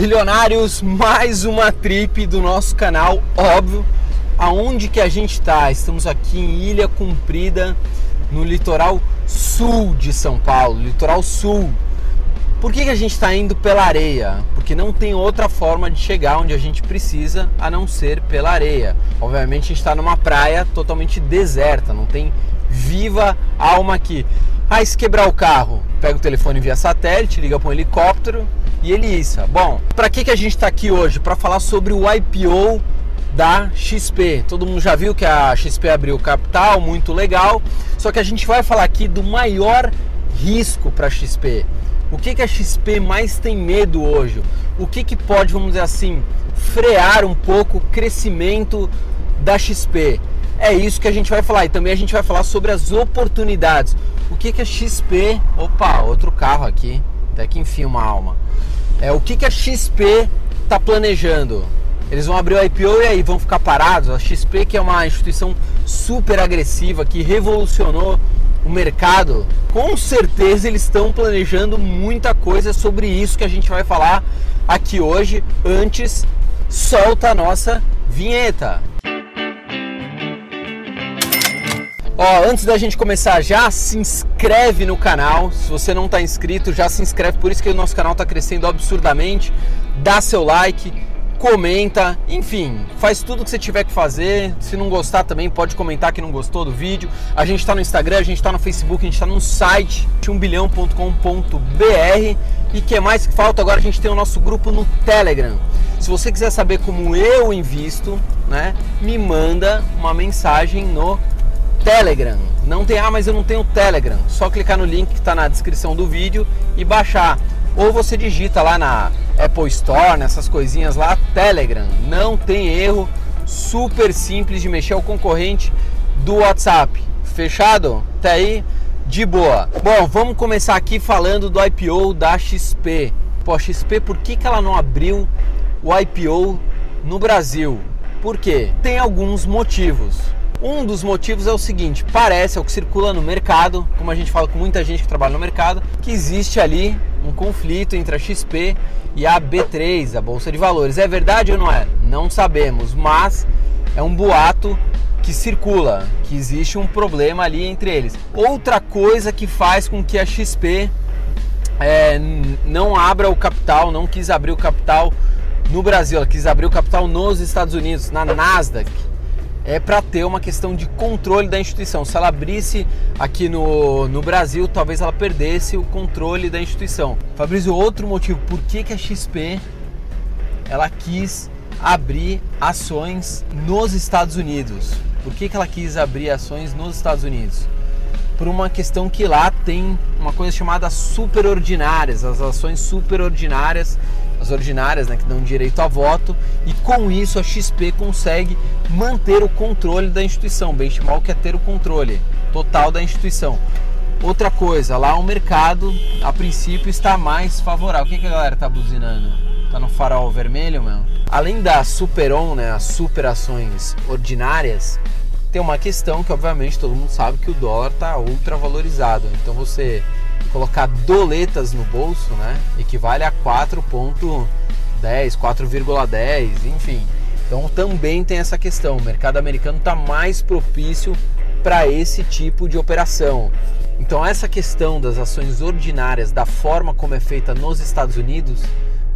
Bilionários, mais uma trip do nosso canal, óbvio. Aonde que a gente está? Estamos aqui em Ilha Comprida, no litoral sul de São Paulo, litoral sul. Por que, que a gente está indo pela areia? Porque não tem outra forma de chegar onde a gente precisa a não ser pela areia. Obviamente a gente está numa praia totalmente deserta, não tem viva alma aqui. Ah, se quebrar o carro, pega o telefone via satélite, liga para um helicóptero e ele isso. Bom, para que, que a gente está aqui hoje? Para falar sobre o IPO da XP. Todo mundo já viu que a XP abriu capital, muito legal. Só que a gente vai falar aqui do maior risco para a XP o que, que a XP mais tem medo hoje? O que, que pode, vamos dizer assim, frear um pouco o crescimento da XP? É isso que a gente vai falar e também a gente vai falar sobre as oportunidades. O que, que a XP. Opa, outro carro aqui, até que enfim uma alma. É, o que, que a XP está planejando? Eles vão abrir o IPO e aí vão ficar parados? A XP, que é uma instituição super agressiva que revolucionou o mercado, com certeza eles estão planejando muita coisa sobre isso que a gente vai falar aqui hoje. Antes, solta a nossa vinheta. Ó, antes da gente começar, já se inscreve no canal. Se você não está inscrito, já se inscreve. Por isso que o nosso canal está crescendo absurdamente. Dá seu like comenta, enfim, faz tudo que você tiver que fazer. Se não gostar também, pode comentar que não gostou do vídeo. A gente está no Instagram, a gente está no Facebook, a gente está no site 1bilhão.com.br. E que mais que falta? Agora a gente tem o nosso grupo no Telegram. Se você quiser saber como eu invisto, né, me manda uma mensagem no Telegram. Não tem, ah, mas eu não tenho Telegram. Só clicar no link que está na descrição do vídeo e baixar. Ou você digita lá na Apple Store, nessas coisinhas lá, Telegram. Não tem erro, super simples de mexer, é o concorrente do WhatsApp. Fechado? Tá aí? De boa. Bom, vamos começar aqui falando do IPO da XP. Pô, a XP, por que, que ela não abriu o IPO no Brasil? Por quê? Tem alguns motivos. Um dos motivos é o seguinte: parece, é o que circula no mercado, como a gente fala com muita gente que trabalha no mercado, que existe ali um conflito entre a XP e a B3, a Bolsa de Valores. É verdade ou não é? Não sabemos, mas é um boato que circula, que existe um problema ali entre eles. Outra coisa que faz com que a XP é, não abra o capital, não quis abrir o capital no Brasil, ela quis abrir o capital nos Estados Unidos, na Nasdaq é para ter uma questão de controle da instituição. Se ela abrisse aqui no, no Brasil, talvez ela perdesse o controle da instituição. Fabrício, outro motivo, por que, que a XP ela quis abrir ações nos Estados Unidos? Por que, que ela quis abrir ações nos Estados Unidos? Por uma questão que lá tem uma coisa chamada superordinárias, as ações superordinárias as ordinárias, né, que dão direito a voto, e com isso a XP consegue manter o controle da instituição. Benchmark é ter o controle total da instituição. Outra coisa, lá o mercado, a princípio, está mais favorável. O que, que a galera está buzinando? Tá no farol vermelho, meu? Além da Superon, né, as superações ordinárias, tem uma questão que obviamente todo mundo sabe que o dólar está ultra valorizado. Então você colocar doletas no bolso, né, equivale a 4.10, 4,10, enfim. Então também tem essa questão. O mercado americano está mais propício para esse tipo de operação. Então essa questão das ações ordinárias, da forma como é feita nos Estados Unidos,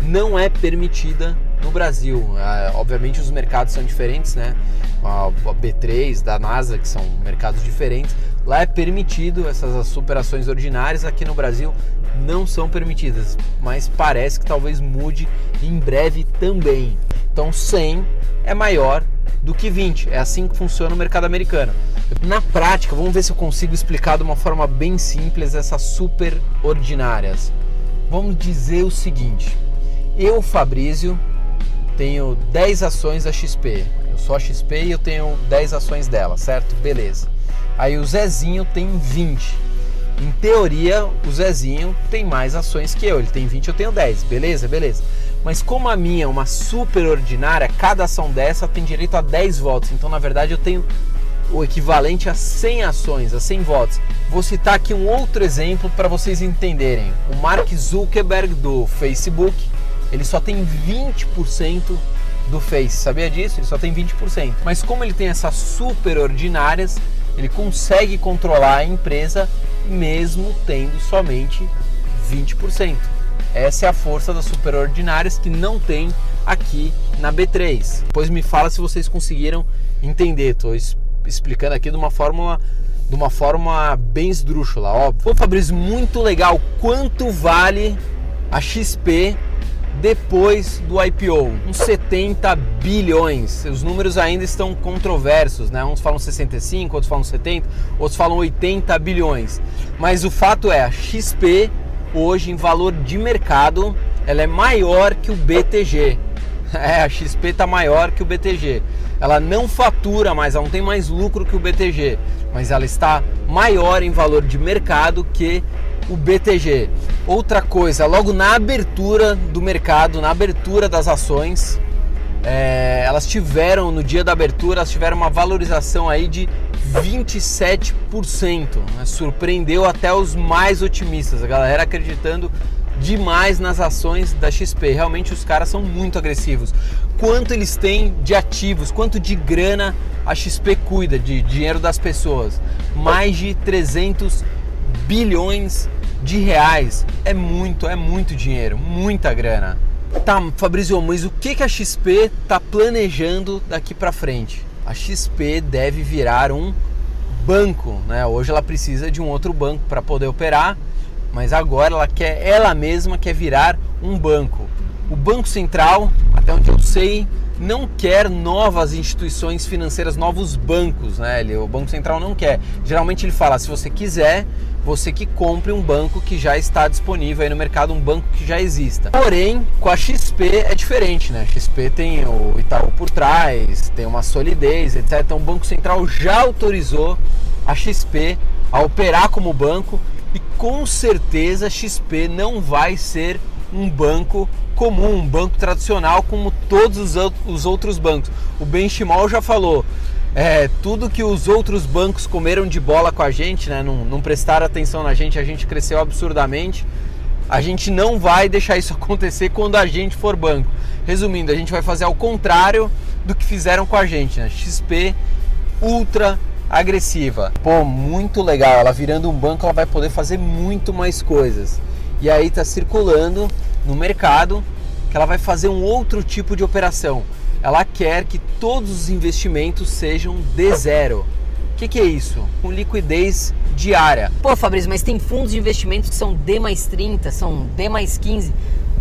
não é permitida no Brasil. É, obviamente os mercados são diferentes, né? A B3, da NASA, que são mercados diferentes, Lá é permitido essas superações ordinárias, aqui no Brasil não são permitidas, mas parece que talvez mude em breve também. Então 100 é maior do que 20. É assim que funciona o mercado americano. Na prática, vamos ver se eu consigo explicar de uma forma bem simples essas super ordinárias. Vamos dizer o seguinte: eu, Fabrício, tenho 10 ações da XP. Eu sou a XP e eu tenho 10 ações dela, certo? Beleza. Aí o Zezinho tem 20. Em teoria, o Zezinho tem mais ações que eu. Ele tem 20, eu tenho 10. Beleza? Beleza. Mas como a minha é uma super ordinária, cada ação dessa tem direito a 10 votos. Então, na verdade, eu tenho o equivalente a 100 ações, a 100 votos. Vou citar aqui um outro exemplo para vocês entenderem. O Mark Zuckerberg do Facebook, ele só tem 20% do Face. Sabia disso? Ele só tem 20%. Mas como ele tem essas super ordinárias, ele consegue controlar a empresa mesmo tendo somente 20%. Essa é a força das superordinárias que não tem aqui na B3. Depois me fala se vocês conseguiram entender. Estou explicando aqui de uma fórmula de uma forma bem esdrúxula, óbvio. Pô, Fabrício, muito legal. Quanto vale a XP depois do IPO? Uns 70 bilhões. Os números ainda estão controversos, né? Uns falam 65, outros falam 70, outros falam 80 bilhões. Mas o fato é, a XP hoje em valor de mercado, ela é maior que o BTG. É, a XP está maior que o BTG. Ela não fatura mais, ela não tem mais lucro que o BTG, mas ela está maior em valor de mercado que o BTG. Outra coisa, logo na abertura do mercado, na abertura das ações, é, elas tiveram, no dia da abertura, elas tiveram uma valorização aí de 27%. Né? Surpreendeu até os mais otimistas, a galera acreditando demais nas ações da XP. Realmente os caras são muito agressivos. Quanto eles têm de ativos, quanto de grana a XP cuida de dinheiro das pessoas? Mais de 300 bilhões de reais. É muito, é muito dinheiro, muita grana. Tá, Fabrício, mas o que, que a XP está planejando daqui para frente? A XP deve virar um banco, né? Hoje ela precisa de um outro banco para poder operar, mas agora ela quer, ela mesma quer virar um banco. O Banco Central, até onde eu sei, não quer novas instituições financeiras, novos bancos, né? Ele, o Banco Central não quer. Geralmente ele fala, se você quiser, você que compre um banco que já está disponível aí no mercado, um banco que já exista. Porém, com a XP é diferente, né? A XP tem o Itaú por trás, tem uma solidez, etc. Então o Banco Central já autorizou a XP a operar como banco e com certeza XP não vai ser um banco comum, um banco tradicional como todos os outros bancos. O Benchimol já falou, é, tudo que os outros bancos comeram de bola com a gente, né, não, não prestaram atenção na gente, a gente cresceu absurdamente. A gente não vai deixar isso acontecer quando a gente for banco. Resumindo, a gente vai fazer ao contrário do que fizeram com a gente, né? XP ultra agressiva. Pô, muito legal. Ela virando um banco, ela vai poder fazer muito mais coisas. E aí tá circulando no mercado que ela vai fazer um outro tipo de operação. Ela quer que todos os investimentos sejam de zero. O que, que, é isso? Com liquidez diária. Pô, Fabrício, mas tem fundos de investimentos que são D mais 30, são D mais 15.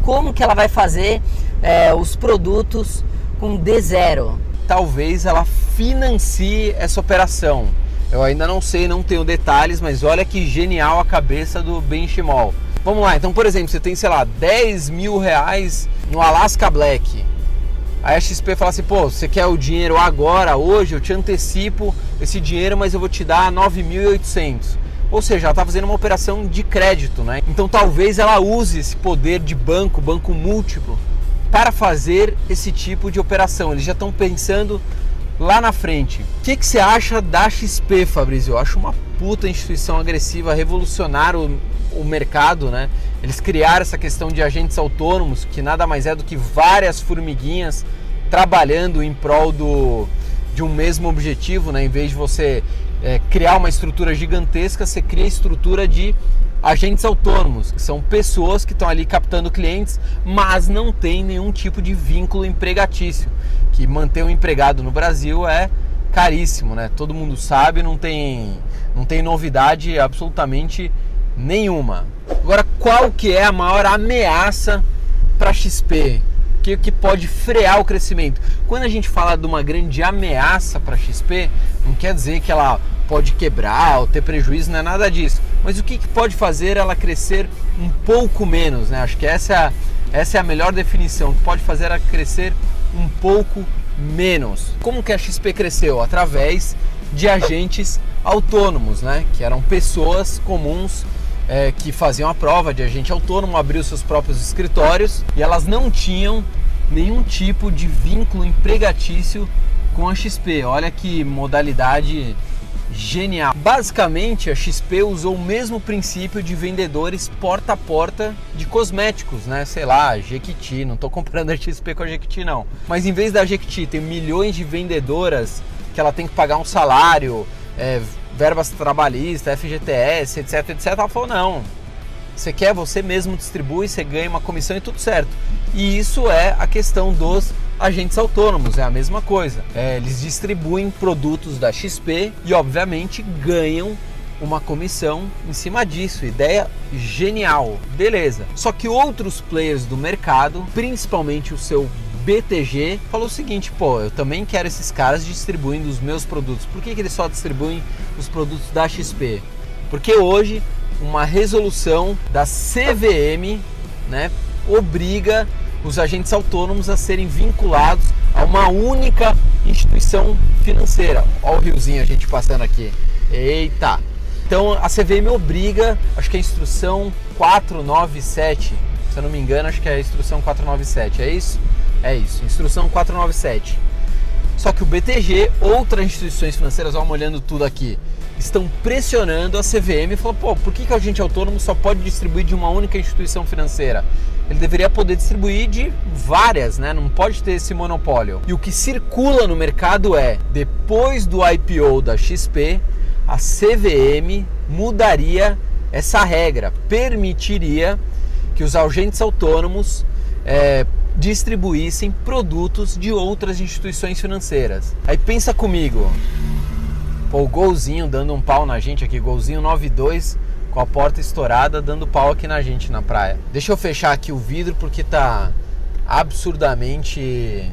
Como que ela vai fazer é, os produtos com D zero? Talvez ela financie essa operação. Eu ainda não sei, não tenho detalhes, mas olha que genial a cabeça do Benchimol. Vamos lá, então, por exemplo, você tem, sei lá, 10 mil reais no Alaska Black. Aí a XP fala assim, pô, você quer o dinheiro agora, hoje, eu te antecipo esse dinheiro, mas eu vou te dar 9.800. Ou seja, ela está fazendo uma operação de crédito, né? Então talvez ela use esse poder de banco, banco múltiplo, para fazer esse tipo de operação. Eles já estão pensando lá na frente. O que, que você acha da XP, Fabrício? Eu acho uma puta instituição agressiva, revolucionar o, o mercado, né? Eles criaram essa questão de agentes autônomos, que nada mais é do que várias formiguinhas trabalhando em prol do, de um mesmo objetivo, né? Em vez de você é, criar uma estrutura gigantesca, você cria a estrutura de agentes autônomos, que são pessoas que estão ali captando clientes, mas não tem nenhum tipo de vínculo empregatício. Que manter um empregado no Brasil é caríssimo, né? Todo mundo sabe, não tem, não tem novidade absolutamente nenhuma. Agora, qual que é a maior ameaça para a XP? Que, que pode frear o crescimento? Quando a gente fala de uma grande ameaça para a XP, não quer dizer que ela pode quebrar ou ter prejuízo, não é nada disso. Mas o que, que pode fazer ela crescer um pouco menos? Né? Acho que essa, é essa é a melhor definição. Pode fazer ela crescer um pouco menos. Como que a XP cresceu? Através de agentes autônomos, né? que eram pessoas comuns é, que faziam a prova de agente autônomo, abriu seus próprios escritórios e elas não tinham nenhum tipo de vínculo empregatício com a XP. Olha que modalidade genial. Basicamente, a XP usou o mesmo princípio de vendedores porta a porta de cosméticos, né? Sei lá, Jequiti, não estou comparando a XP com a Jequiti não. Mas em vez da Jequiti ter milhões de vendedoras que ela tem que pagar um salário, é, verbas trabalhistas, FGTS, etc, etc, ela falou não. Você quer, você mesmo distribui, você ganha uma comissão e tudo certo. E isso é a questão dos agentes autônomos, é a mesma coisa. É, eles distribuem produtos da XP e, obviamente, ganham uma comissão em cima disso. Ideia genial, beleza. Só que outros players do mercado, principalmente o seu BTG, falou o seguinte: pô, eu também quero esses caras distribuindo os meus produtos. Por que, que eles só distribuem os produtos da XP? Porque hoje uma resolução da CVM né, obriga os agentes autônomos a serem vinculados a uma única instituição financeira. Olha o riozinho a gente passando aqui. Eita! Então a CVM obriga, acho que é a instrução 497, se eu não me engano, acho que é a instrução 497, é isso? É isso, instrução 497. Só que o BTG, outras instituições financeiras, vamos olhando tudo aqui, estão pressionando a CVM e falando, pô, por que, que o agente autônomo só pode distribuir de uma única instituição financeira? Ele deveria poder distribuir de várias, né? Não pode ter esse monopólio. E o que circula no mercado é, depois do IPO da XP, a CVM mudaria essa regra, permitiria que os agentes autônomos é, distribuíssem produtos de outras instituições financeiras. Aí pensa comigo, Pô, o golzinho dando um pau na gente aqui, golzinho 9-2 com a porta estourada dando pau aqui na gente na praia. Deixa eu fechar aqui o vidro porque tá absurdamente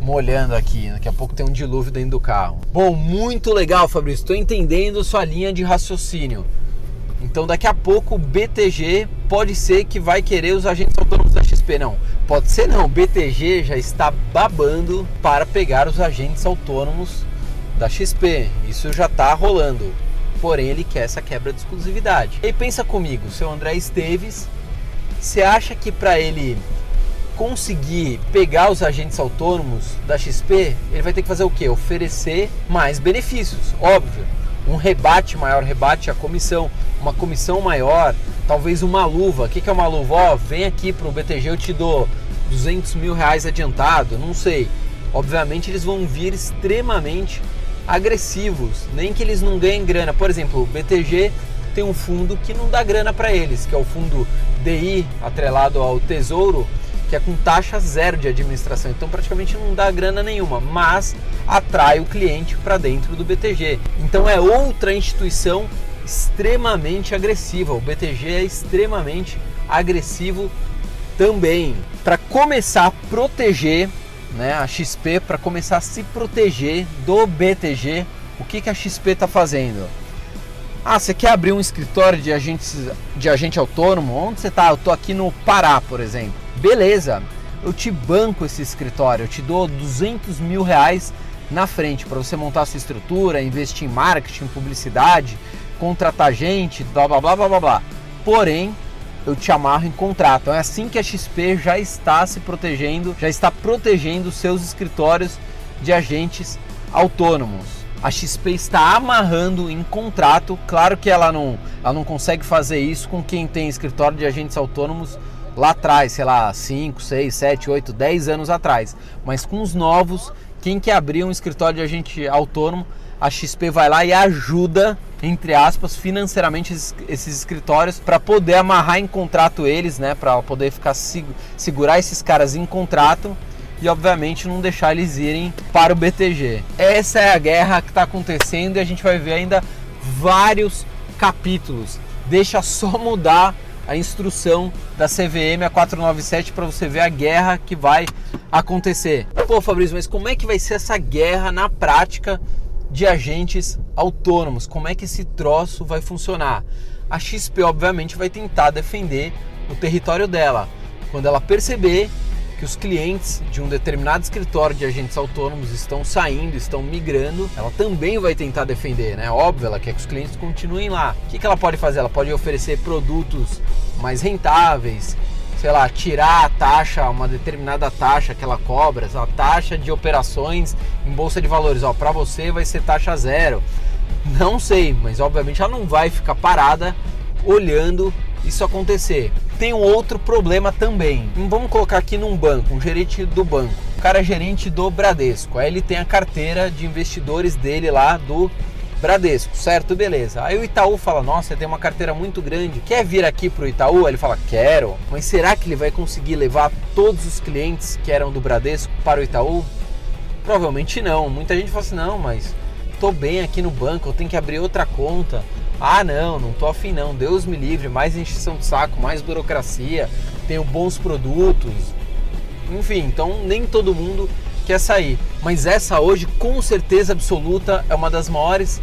molhando aqui. Daqui a pouco tem um dilúvio dentro do carro. Bom, muito legal, Fabrício. Estou entendendo sua linha de raciocínio. Então daqui a pouco o BTG pode ser que vai querer os agentes autônomos da XP. Não, pode ser não. O BTG já está babando para pegar os agentes autônomos da XP. Isso já está rolando. Porém, ele quer essa quebra de exclusividade. E pensa comigo, seu André Esteves, você acha que para ele conseguir pegar os agentes autônomos da XP, ele vai ter que fazer o quê? Oferecer mais benefícios, óbvio. Um rebate maior, rebate a comissão, uma comissão maior, talvez uma luva. O que é uma luva? Ó, vem aqui para o BTG, eu te dou 200 mil reais adiantado, não sei. Obviamente eles vão vir extremamente agressivos, nem que eles não ganhem grana. Por exemplo, o BTG tem um fundo que não dá grana para eles, que é o fundo DI atrelado ao Tesouro, que é com taxa zero de administração. Então praticamente não dá grana nenhuma, mas atrai o cliente para dentro do BTG. Então é outra instituição extremamente agressiva. O BTG é extremamente agressivo também. Para começar a proteger né, a XP para começar a se proteger do BTG. O que, que a XP está fazendo? Ah, você quer abrir um escritório de, agentes, de agente autônomo? Onde você está? Eu estou aqui no Pará, por exemplo. Beleza, eu te banco esse escritório, eu te dou 200 mil reais na frente para você montar sua estrutura, investir em marketing, publicidade, contratar gente, blá blá blá blá blá blá. Porém, eu te amarro em contrato. É assim que a XP já está se protegendo, já está protegendo seus escritórios de agentes autônomos. A XP está amarrando em contrato, claro que ela não, ela não consegue fazer isso com quem tem escritório de agentes autônomos lá atrás, sei lá, 5, 6, 7, 8, 10 anos atrás. Mas com os novos, quem quer abrir um escritório de agente autônomo a XP vai lá e ajuda, entre aspas, financeiramente esses, escritórios para poder amarrar em contrato eles, né, para poder ficar segurar esses caras em contrato e obviamente não deixar eles irem para o BTG. Essa é a guerra que está acontecendo e a gente vai ver ainda vários capítulos. Deixa só mudar a instrução da CVM a 497 para você ver a guerra que vai acontecer. Pô, Fabrício, mas como é que vai ser essa guerra na prática de agentes autônomos. Como é que esse troço vai funcionar? A XP, obviamente, vai tentar defender o território dela. Quando ela perceber que os clientes de um determinado escritório de agentes autônomos estão saindo, estão migrando, ela também vai tentar defender, né? Óbvio, ela quer que os clientes continuem lá. O que ela pode fazer? Ela pode oferecer produtos mais rentáveis, sei lá, tirar a taxa, uma determinada taxa que ela cobra, a taxa de operações em bolsa de valores, ó, para você vai ser taxa zero. Não sei, mas obviamente ela não vai ficar parada olhando isso acontecer. Tem um outro problema também. Vamos colocar aqui num banco, um gerente do banco. O cara é gerente do Bradesco. Aí ele tem a carteira de investidores dele lá do Bradesco, certo? Beleza. Aí o Itaú fala: Nossa, tem uma carteira muito grande, quer vir aqui pro Itaú? Aí ele fala: Quero. Mas será que ele vai conseguir levar todos os clientes que eram do Bradesco para o Itaú? Provavelmente não. Muita gente fala assim: Não, mas tô bem aqui no banco, eu tenho que abrir outra conta. Ah, não, não tô afim não. Deus me livre, mais encheção de saco, mais burocracia, tenho bons produtos. Enfim, então nem todo mundo quer sair. Mas essa hoje, com certeza absoluta, é uma das maiores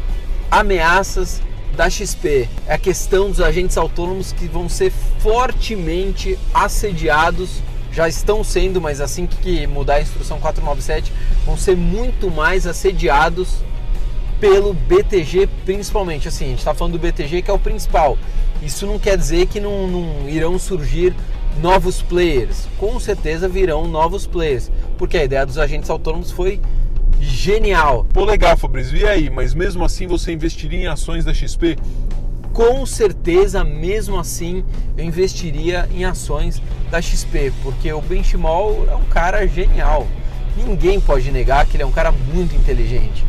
ameaças da XP. É a questão dos agentes autônomos que vão ser fortemente assediados. Já estão sendo, mas assim que mudar a instrução 497, vão ser muito mais assediados pelo BTG principalmente. Assim, a gente está falando do BTG que é o principal. Isso não quer dizer que não, não irão surgir novos players. Com certeza virão novos players, porque a ideia dos agentes autônomos foi genial. Pô, legal, Fabrício. E aí? Mas mesmo assim você investiria em ações da XP? Com certeza, mesmo assim, eu investiria em ações da XP, porque o Benchimol é um cara genial. Ninguém pode negar que ele é um cara muito inteligente.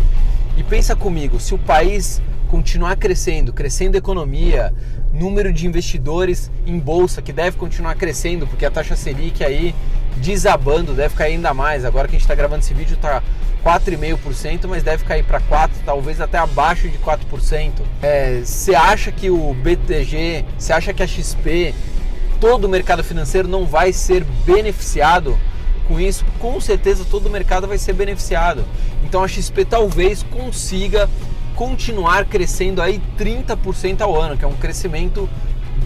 E pensa comigo, se o país continuar crescendo, crescendo a economia, número de investidores em bolsa que deve continuar crescendo, porque a taxa Selic aí desabando, deve cair ainda mais. Agora que a gente está gravando esse vídeo está 4,5%, mas deve cair para 4%, talvez até abaixo de 4%. Você é, acha que o BTG, você acha que a XP, todo o mercado financeiro não vai ser beneficiado com isso, com certeza todo o mercado vai ser beneficiado. Então a XP talvez consiga continuar crescendo aí 30% ao ano, que é um crescimento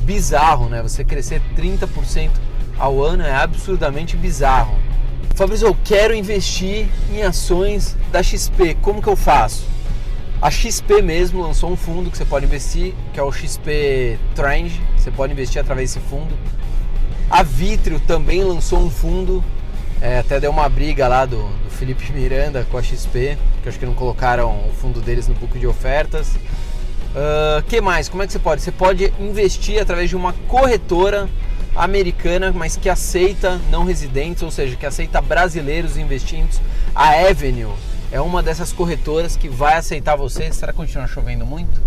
bizarro, né? Você crescer 30% ao ano é absurdamente bizarro. Fabrício, eu quero investir em ações da XP, como que eu faço? A XP mesmo lançou um fundo que você pode investir, que é o XP Trend, você pode investir através desse fundo. A Vitrio também lançou um fundo é, até deu uma briga lá do, do, Felipe Miranda com a XP, que acho que não colocaram o fundo deles no book de ofertas. Uh, que mais? Como é que você pode? Você pode investir através de uma corretora americana, mas que aceita não residentes, ou seja, que aceita brasileiros investindo. A Avenue é uma dessas corretoras que vai aceitar você. Será que continua chovendo muito?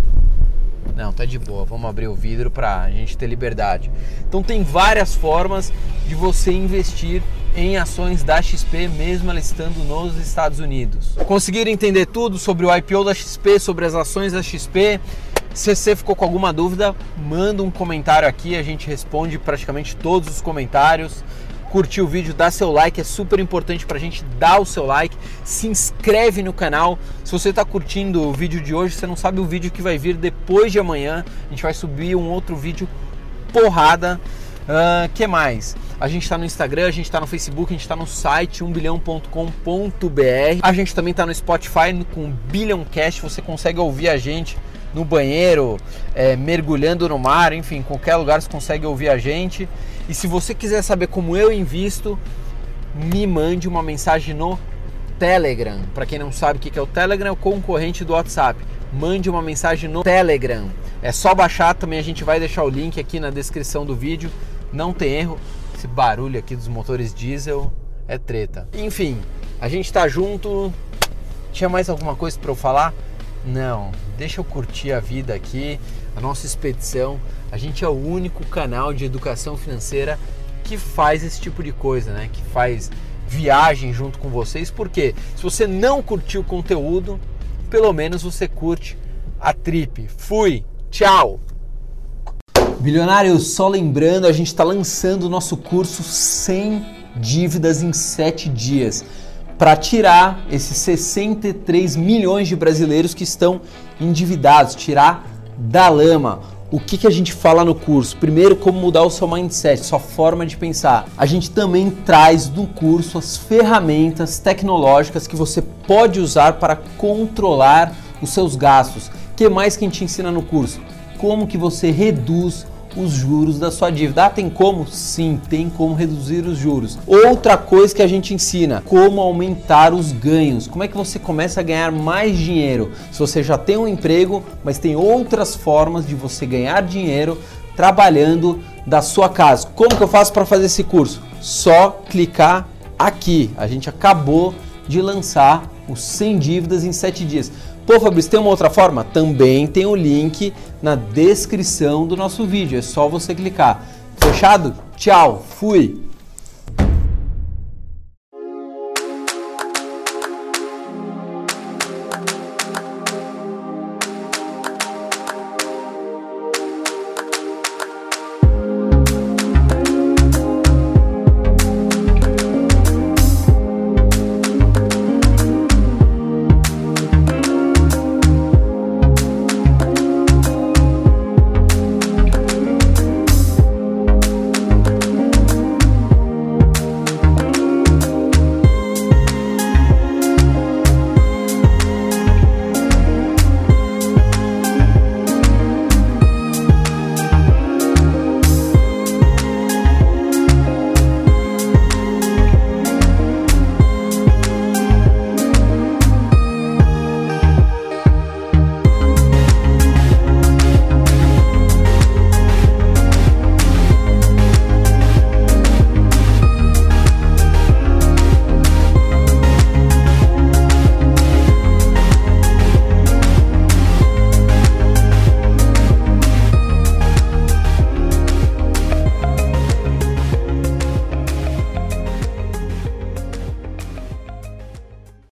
Não, tá de boa. Vamos abrir o vidro para a gente ter liberdade. Então tem várias formas de você investir em ações da XP, mesmo ela estando nos Estados Unidos. Conseguiram entender tudo sobre o IPO da XP, sobre as ações da XP? Se você ficou com alguma dúvida, manda um comentário aqui, a gente responde praticamente todos os comentários. Curtiu o vídeo, dá seu like, é super importante pra gente dar o seu like. Se inscreve no canal. Se você está curtindo o vídeo de hoje, você não sabe o vídeo que vai vir depois de amanhã. A gente vai subir um outro vídeo porrada. Uh, que mais? A gente está no Instagram, a gente está no Facebook, a gente está no site 1bilhão.com.br. A gente também está no Spotify com Billion Você consegue ouvir a gente no banheiro, é, mergulhando no mar, enfim, em qualquer lugar você consegue ouvir a gente. E se você quiser saber como eu invisto, me mande uma mensagem no Telegram. Para quem não sabe o que é o Telegram, é o concorrente do WhatsApp. Mande uma mensagem no Telegram. É só baixar, também a gente vai deixar o link aqui na descrição do vídeo. Não tem erro. Esse barulho aqui dos motores diesel é treta. Enfim, a gente tá junto. Tinha mais alguma coisa para eu falar? Não, deixa eu curtir a vida aqui, a nossa expedição. A gente é o único canal de educação financeira que faz esse tipo de coisa, né? Que faz viagem junto com vocês. Porque se você não curtiu o conteúdo, pelo menos você curte a trip. Fui, tchau. Bilionário, só lembrando, a gente está lançando o nosso curso sem dívidas em 7 dias para tirar esses 63 milhões de brasileiros que estão endividados, tirar da lama. O que, que a gente fala no curso? Primeiro, como mudar o seu mindset, sua forma de pensar. A gente também traz no curso as ferramentas tecnológicas que você pode usar para controlar os seus gastos. O que mais que a gente ensina no curso? Como que você reduz os juros da sua dívida. Ah, tem como? Sim, tem como reduzir os juros. Outra coisa que a gente ensina, como aumentar os ganhos. Como é que você começa a ganhar mais dinheiro? Se você já tem um emprego, mas tem outras formas de você ganhar dinheiro trabalhando da sua casa. Como que eu faço para fazer esse curso? Só clicar aqui. A gente acabou de lançar os 100 dívidas em 7 dias. Pô, Fabrício, tem uma outra forma? Também tem o link na descrição do nosso vídeo. É só você clicar. Fechado? Tchau, fui!